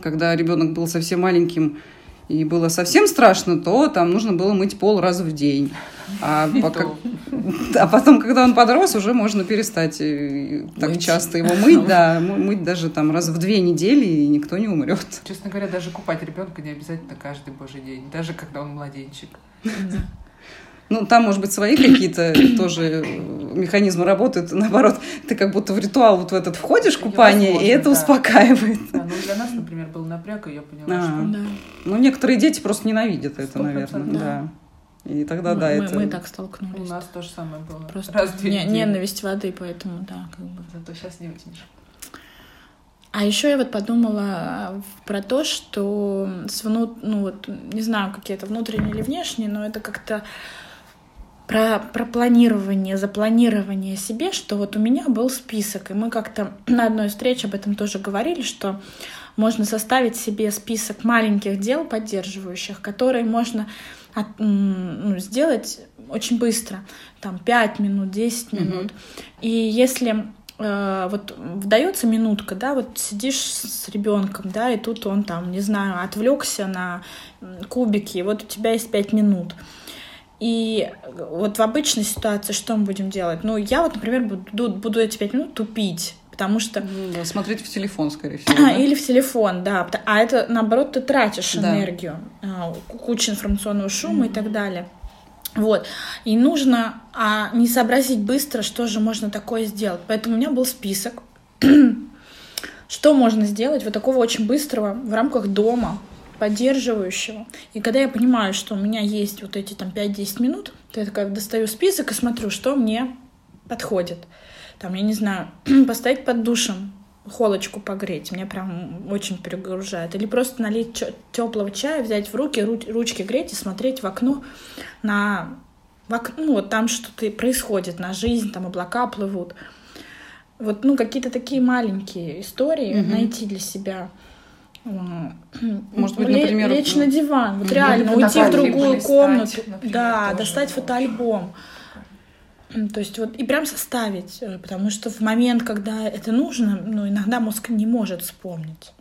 когда ребенок был совсем маленьким и было совсем страшно, то там нужно было мыть пол раз в день. А, пока... а потом, когда он подрос, уже можно перестать э, так мыть. часто его мыть, да, мыть даже там раз в две недели, и никто не умрет. Честно говоря, даже купать ребенка не обязательно каждый божий день, даже когда он младенчик. Ну, там, может быть, свои какие-то тоже механизмы работают. Наоборот, ты как будто в ритуал вот в этот входишь, купание, и это да. успокаивает. Да, ну, для нас, например, был напряг, и я поняла, а, что... Да. Ну, некоторые дети просто ненавидят это, наверное. Да. да. И тогда, мы, да, мы, это... Мы так столкнулись. У нас то же самое было. Просто Раз не, ненависть воды, поэтому, да, как бы. Зато сейчас не вытянешь. А еще я вот подумала про то, что с внут... ну вот, не знаю, какие это внутренние или внешние, но это как-то про, про планирование, запланирование себе, что вот у меня был список, и мы как-то на одной встрече об этом тоже говорили, что можно составить себе список маленьких дел поддерживающих, которые можно от, ну, сделать очень быстро, там 5 минут, 10 минут. Mm-hmm. И если э, вот вдается минутка, да, вот сидишь с ребенком, да, и тут он там, не знаю, отвлекся на кубики, и вот у тебя есть 5 минут. И вот в обычной ситуации что мы будем делать? Ну, я вот, например, буду, буду эти пять минут тупить, потому что... Да, смотреть в телефон, скорее всего. да? Или в телефон, да. А это, наоборот, ты тратишь да. энергию, а, куча информационного шума mm-hmm. и так далее. Вот. И нужно а, не сообразить быстро, что же можно такое сделать. Поэтому у меня был список, что можно сделать вот такого очень быстрого в рамках дома, поддерживающего. И когда я понимаю, что у меня есть вот эти там 5-10 минут, то я такая достаю список и смотрю, что мне подходит. Там, я не знаю, поставить под душем, холочку погреть, меня прям очень перегружает. Или просто налить теплого чая, взять в руки, ручки греть и смотреть в окно на в окно, ну, вот там что-то происходит, на жизнь, там облака плывут. Вот, ну, какие-то такие маленькие истории mm-hmm. найти для себя. Может быть, например... Лечь на диван, вот реально, уйти в другую комнату. Например, да, достать фотоальбом. То есть вот и прям составить, э, потому что в момент, когда это нужно, ну, иногда мозг не может вспомнить.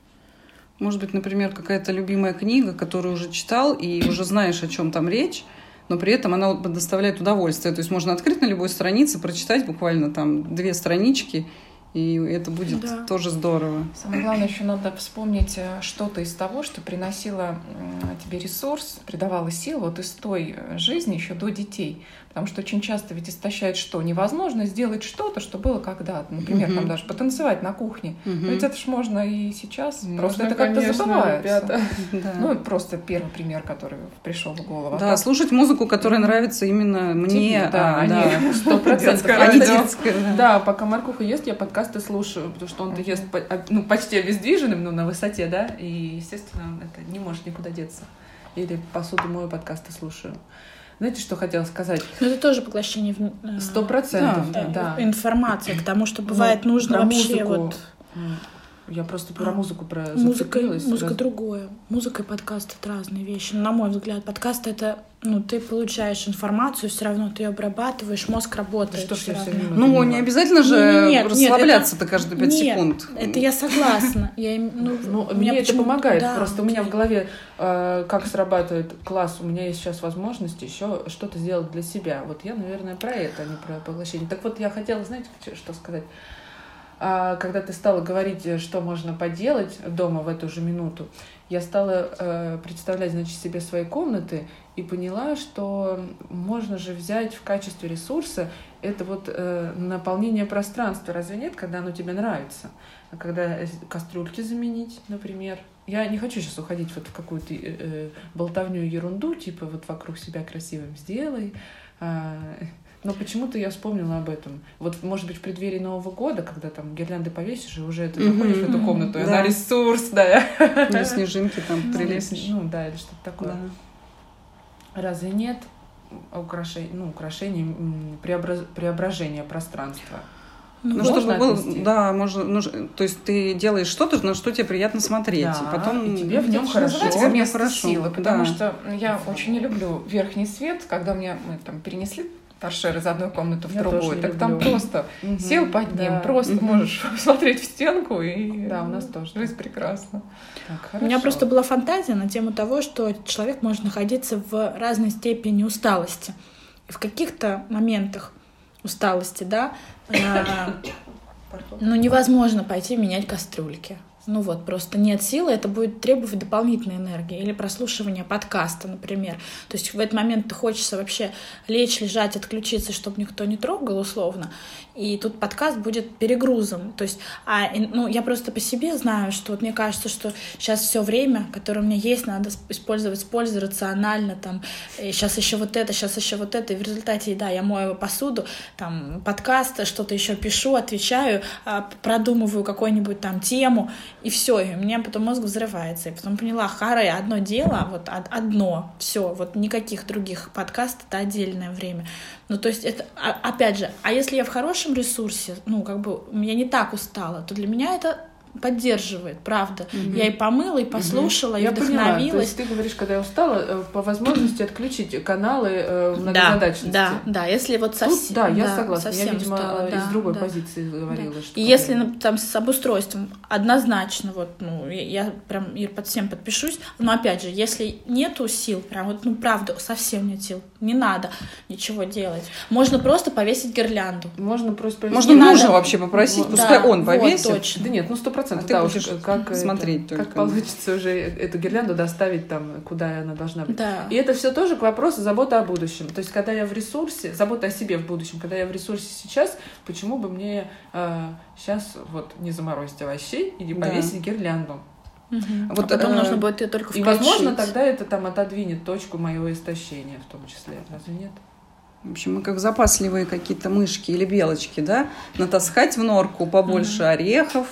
Может быть, например, какая-то любимая книга, которую уже читал, и уже знаешь, о чем там речь, но при этом она доставляет удовольствие. То есть можно открыть на любой странице, прочитать буквально там две странички, и это будет да. тоже здорово. Самое главное, еще надо вспомнить э, что-то из того, что приносило тебе ресурс, придавало сил вот из той э, жизни еще до детей. Потому что очень часто ведь истощает что? Невозможно сделать что-то, что было когда-то. Например, угу. там даже потанцевать на кухне. Угу. Но ведь это ж можно и сейчас. Можно, просто это как-то забывается. Да. Ну, просто первый пример, который пришел в голову. Да, а слушать музыку, которая нравится именно мне. Да, а, да. Сто процентов. Да, пока Маркуха ест, я подкасты слушаю, потому что он-то ест а, ну, почти обездвиженным, но на высоте, да, и, естественно, это не может никуда деться. Или посуду мою, подкасты слушаю. Знаете, что хотела сказать? Ну, это тоже поглощение э, Сто процентов, да, да. информации, к тому, что бывает ну, нужно вообще музыку. вот... Я просто про а, музыку про музыка, музыка раз... другое. Музыка и подкаст это разные вещи. На мой взгляд, подкаст это ну, ты получаешь информацию, все равно ты ее обрабатываешь, мозг работает. Что все, все ну, не обязательно же нет, расслабляться-то каждые пять секунд. Это я согласна. Я, ну, ну, мне это помогает. Да, Просто у меня в голове э, как срабатывает класс, у меня есть сейчас возможность еще что-то сделать для себя. Вот я, наверное, про это, а не про поглощение. Так вот, я хотела, знаете, что сказать? А когда ты стала говорить, э, что можно поделать дома в эту же минуту, я стала э, представлять, значит, себе свои комнаты и поняла, что можно же взять в качестве ресурса это вот э, наполнение пространства. Разве нет, когда оно тебе нравится? А когда кастрюльки заменить, например. Я не хочу сейчас уходить вот в какую-то э болтовню ерунду, типа вот вокруг себя красивым сделай. Э, но почему-то я вспомнила об этом. Вот, может быть, в преддверии Нового года, когда там гирлянды повесишь, и уже ты заходишь mm-hmm. в эту комнату, и да. она ресурс, да. Или снежинки там ну, прилезешь. Ну, да, или что-то такое. Да. Разве нет украшений, ну, украшений, преобраз... преображения пространства? Ну, ну чтобы было, да, можно, ну, то есть ты делаешь что-то, на что тебе приятно смотреть, да, и потом и тебе в нем хорошо, тебе нем хорошо, силы, потому да. что я очень не люблю верхний свет, когда мне мы там перенесли торшер из одной комнаты в я другую. Так люблю. там просто угу. сел под ним, да. просто угу. можешь смотреть в стенку и да, у нас тоже жизнь прекрасна. Так, у меня просто была фантазия на тему того, что человек может находиться в разной степени усталости. И в каких-то моментах усталости, да, а, ну невозможно пойти менять кастрюльки ну вот, просто нет силы, это будет требовать дополнительной энергии или прослушивания подкаста, например. То есть в этот момент ты хочется вообще лечь, лежать, отключиться, чтобы никто не трогал условно, и тут подкаст будет перегрузом. То есть, а, ну, я просто по себе знаю, что вот мне кажется, что сейчас все время, которое у меня есть, надо использовать с пользой, рационально, там, сейчас еще вот это, сейчас еще вот это, и в результате, да, я мою посуду, там, подкаст, что-то еще пишу, отвечаю, а, продумываю какую-нибудь там тему, и все, и у меня потом мозг взрывается. И потом поняла, харе, одно дело, вот одно, все, вот никаких других подкастов, это отдельное время. Ну, то есть это, а, опять же, а если я в хорошем ресурсе, ну, как бы, я не так устала, то для меня это поддерживает, правда. Угу. Я и помыла, и послушала, угу. и я вдохновилась. Поняла. То есть ты говоришь, когда я устала, э, по возможности отключить каналы э, многозадачности. Да, да, да. Если вот совсем... да, я да, согласна. Совсем я, видимо, устала, из да, другой да. позиции говорила. Да. Что и если ну, там с обустройством однозначно, вот, ну, я, я прям Ир, под всем подпишусь, но опять же, если нету сил, прям вот, ну, правда, совсем нет сил, не надо ничего делать. Можно просто повесить гирлянду. Можно просто повесить. Можно мужа вообще попросить, пускай да, он повесит. Вот, точно. Да нет, ну, сто процентов. А да, уж как смотреть это, Как получится уже эту гирлянду доставить там, куда она должна быть. Да. И это все тоже к вопросу заботы о будущем. То есть, когда я в ресурсе, забота о себе в будущем, когда я в ресурсе сейчас, почему бы мне э, сейчас вот не заморозить овощей и не повесить да. гирлянду? Угу. Вот, а потом э, нужно будет ее только включить. И, возможно, тогда это там отодвинет точку моего истощения в том числе. Разве нет? В общем, мы как запасливые какие-то мышки или белочки, да? Натаскать в норку побольше mm орехов,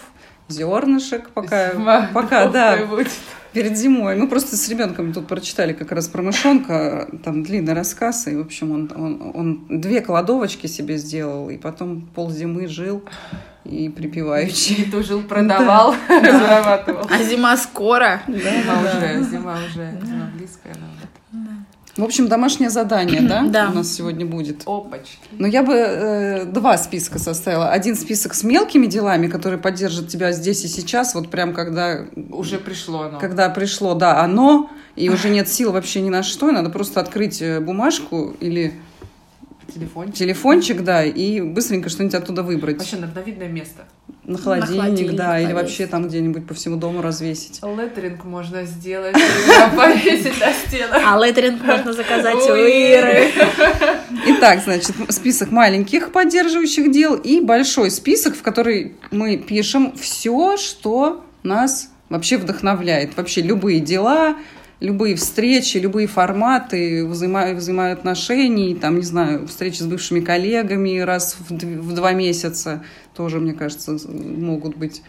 зернышек, пока, Зима пока да, будет. перед зимой. Мы просто с ребенком тут прочитали как раз про мышонка, там длинный рассказ, и, в общем, он, он, он две кладовочки себе сделал, и потом пол зимы жил и припеваючи. И то жил, продавал, зарабатывал. А зима скоро. Да, зима уже, зима уже, зима близкая. В общем, домашнее задание, да, Да. у нас сегодня будет. Опачки. Но я бы э, два списка составила. Один список с мелкими делами, которые поддержат тебя здесь и сейчас, вот прям когда, Уже пришло оно. когда пришло, да, оно, и уже нет сил вообще ни на что, и надо просто открыть э, бумажку или Телефончик. телефончик, да, и быстренько что-нибудь оттуда выбрать. Вообще на на видное место. На холодильник, холодильник да, или повесить. вообще там где-нибудь по всему дому развесить. Леттеринг можно сделать, повесить на стенах. А леттеринг можно заказать у. Иры. Итак, значит, список маленьких поддерживающих дел и большой список, в который мы пишем все, что нас вообще вдохновляет. Вообще любые дела, любые встречи, любые форматы взаимо- взаимоотношений, там, не знаю, встречи с бывшими коллегами раз в, в два месяца тоже, мне кажется, могут быть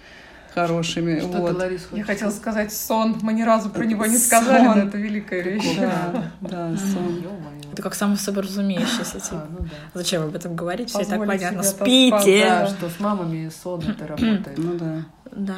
хорошими. Что вот. Ларис, Я хотела сказать сон. Мы ни разу про него не сказали, Сон. но это великая вещь. Да, да, сон. Это как само собой разумеющееся. типа. А, ну да. Зачем об этом говорить? Все так понятно. Спите. Да, что с мамами сон это работает. Ну да. Да.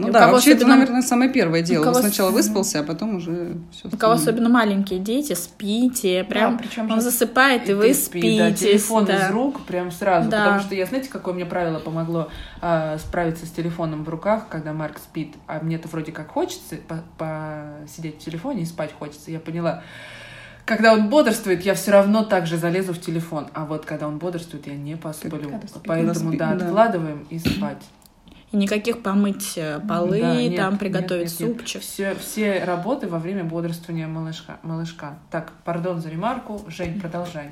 Ну И да, вообще это, особенно- наверное, самое первое дело. кого сначала выспался, а потом уже все. У кого особенно маленькие дети, спите. Прям причем он засыпает, и, вы ты спи, да, спите. телефон да. из рук прям сразу. Да. Потому что я, знаете, какое мне правило помогло а, справиться с телефоном в руках, когда Марк спит, а мне-то вроде как хочется по- посидеть в телефоне и спать хочется. Я поняла, когда он бодрствует, я все равно также залезу в телефон. А вот когда он бодрствует, я не посплю. Поэтому, да, да. откладываем и спать. И никаких помыть э, полы, Да, нет, там нет, приготовить нет, нет. супчик. Все, все работы во время бодрствования малышка. малышка. Так, пардон за ремарку. Жень, продолжай.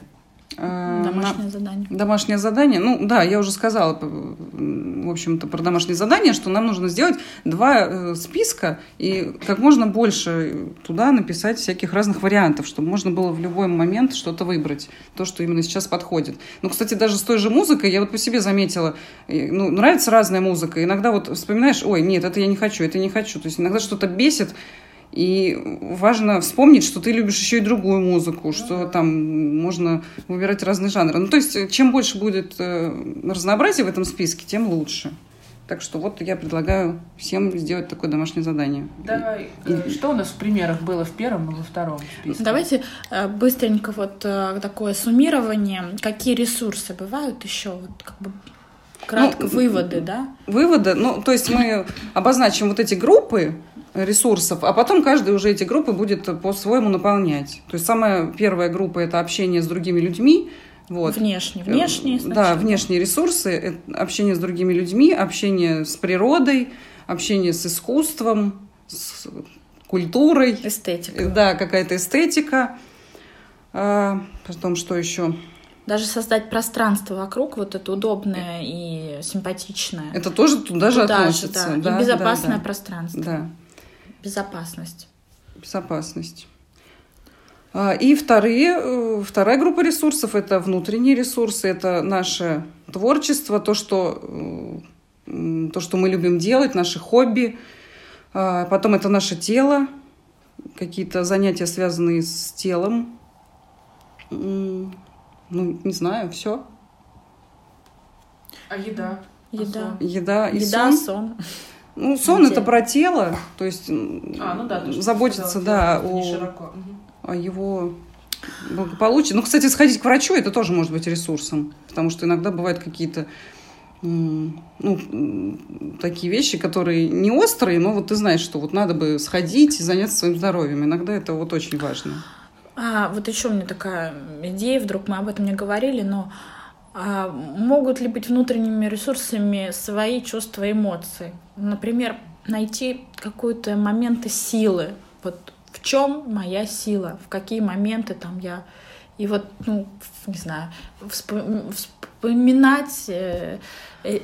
А, Домашнее задание. Домашнее задание. Ну да, я уже сказала, в общем-то, про домашнее задание, что нам нужно сделать два э, списка и как можно больше туда написать всяких разных вариантов, чтобы можно было в любой момент что-то выбрать, то, что именно сейчас подходит. Ну, кстати, даже с той же музыкой, я вот по себе заметила, э, ну, нравится разная музыка, иногда вот вспоминаешь, ой, нет, это я не хочу, это не хочу, то есть иногда что-то бесит, и важно вспомнить, что ты любишь еще и другую музыку, что там можно выбирать разные жанры. Ну, то есть, э, чем больше будет э, разнообразия в этом списке, тем лучше. Так что вот я предлагаю всем сделать такое домашнее задание. Давай. э, Что у нас в примерах было в первом и во втором списке? Давайте быстренько вот такое суммирование. Какие ресурсы бывают еще? Вот как бы кратко Ну, выводы, да? Выводы, ну, то есть мы обозначим вот эти группы ресурсов, а потом каждый уже эти группы будет по-своему наполнять. То есть самая первая группа – это общение с другими людьми. Вот. Внешне. Внешние Да, сначала. внешние ресурсы, это общение с другими людьми, общение с природой, общение с искусством, с культурой, Эстетика. да, какая-то эстетика. А, потом что еще? Даже создать пространство вокруг, вот это удобное и симпатичное. Это тоже туда же Туда же, относится. да. Да, и безопасное да, да. пространство. Да, Безопасность. безопасность. А, И вторые, э, вторая группа ресурсов – это внутренние ресурсы, это наше творчество, то, что, э, то, что мы любим делать, наши хобби. А, Потом это наше тело, какие-то занятия, связанные с телом. Ну, не знаю, все. А еда? Еда. Еда и Еда, сон. сон. Ну, сон это про тело, то есть А, ну да, то, заботиться, сказала, да, о. Мгм. о его благополучии. Ну, кстати, сходить к врачу это тоже может быть ресурсом, потому что иногда бывают какие-то ну, такие вещи, которые не острые, но вот ты знаешь, что вот надо бы сходить и заняться своим здоровьем. Иногда это вот очень важно. А вот еще у меня такая идея, вдруг мы об этом не говорили, но а, могут ли быть внутренними ресурсами свои чувства и эмоции? Например, найти какие-то моменты силы. Вот в чем моя сила, в какие моменты там я и вот, ну, не знаю, вспо- вспоминать, э, э,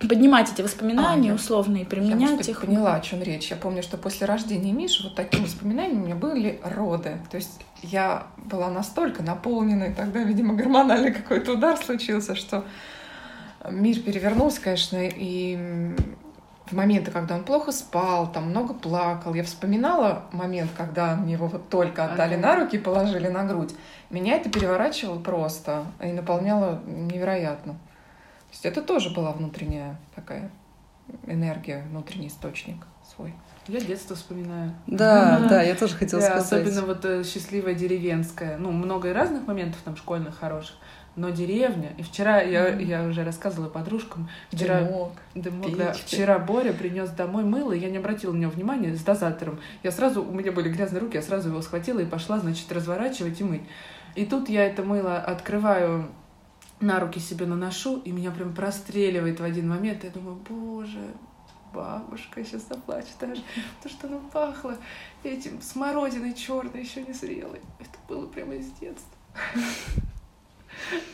поднимать эти воспоминания А, я- Я, применять быть, их. поняла, о чем речь. Я помню, что после рождения Миши вот такими воспоминаниями у меня были роды. То есть я была настолько наполнена, и тогда, видимо, гормональный какой-то удар случился, что мир перевернулся, конечно, и в моменты, когда он плохо спал, там много плакал, я вспоминала момент, когда мне его вот только отдали Ага. на руки и положили на грудь. Меня это переворачивало просто и наполняло невероятно. То есть это тоже была внутренняя такая энергия, внутренний источник свой. Я детство вспоминаю. Да, да, я тоже хотела Да, сказать. Особенно вот э, счастливая деревенская. Ну, много и разных моментов там школьных хороших. Но деревня. И вчера я, я уже рассказывала подружкам. Вчера, Дымок. Дымок, да. вчера Боря принес домой мыло, и я не обратила на него внимания с дозатором. Я сразу, у меня были грязные руки, я сразу его схватила и пошла, значит, разворачивать и мыть. И тут я это мыло открываю, на руки себе наношу, и меня прям простреливает в один момент. Я думаю, боже, бабушка сейчас заплачет даже, потому что оно пахло этим смородиной черной, еще не зрелой. Это было прямо из детства.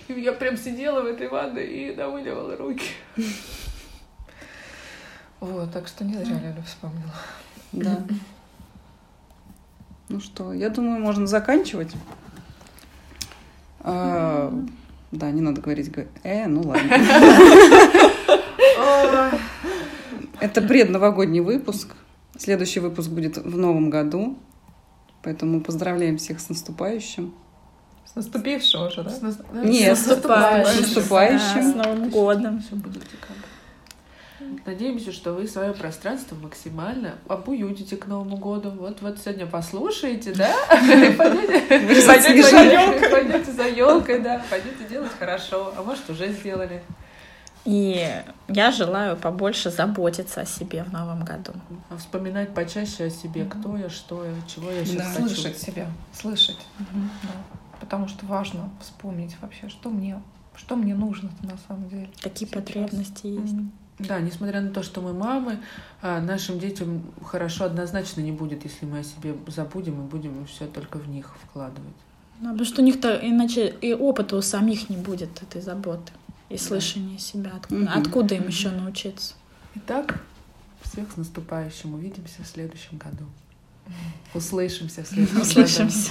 И я прям сидела в этой ванной и намыливала руки. Вот, так что не зря Ляля вспомнила. Да. Ну что, я думаю, можно заканчивать. А, да, не надо говорить, э, ну ладно. Это предновогодний выпуск. Следующий выпуск будет в новом году. Поэтому поздравляем всех с наступающим. С наступившим уже, да? С нас- Нет, с с наступающим. наступающим. Да, с Новым годом. Всё будет. Надеемся, что вы свое пространство максимально обуютите к Новому году. Вот вот сегодня послушаете, да? Пойдете за елкой, пойдете за елкой, да, пойдете делать хорошо, а может уже сделали. И я желаю побольше заботиться о себе в новом году. А Вспоминать почаще о себе, кто я, что я, чего я Да. сейчас хочу. Слышать себя, слышать. Да. Потому что важно вспомнить вообще, что мне, что мне нужно на самом деле. Какие Сейчас. потребности есть. Да, несмотря на то, что мы мамы, а, нашим детям хорошо однозначно не будет, если мы о себе забудем и будем все только в них вкладывать. Ну, потому что у них-то иначе и опыта у самих не будет этой заботы и слышания себя. Откуда, откуда им еще научиться? Итак, всех с наступающим. Увидимся в следующем году. Услышимся в следующем году. Услышимся.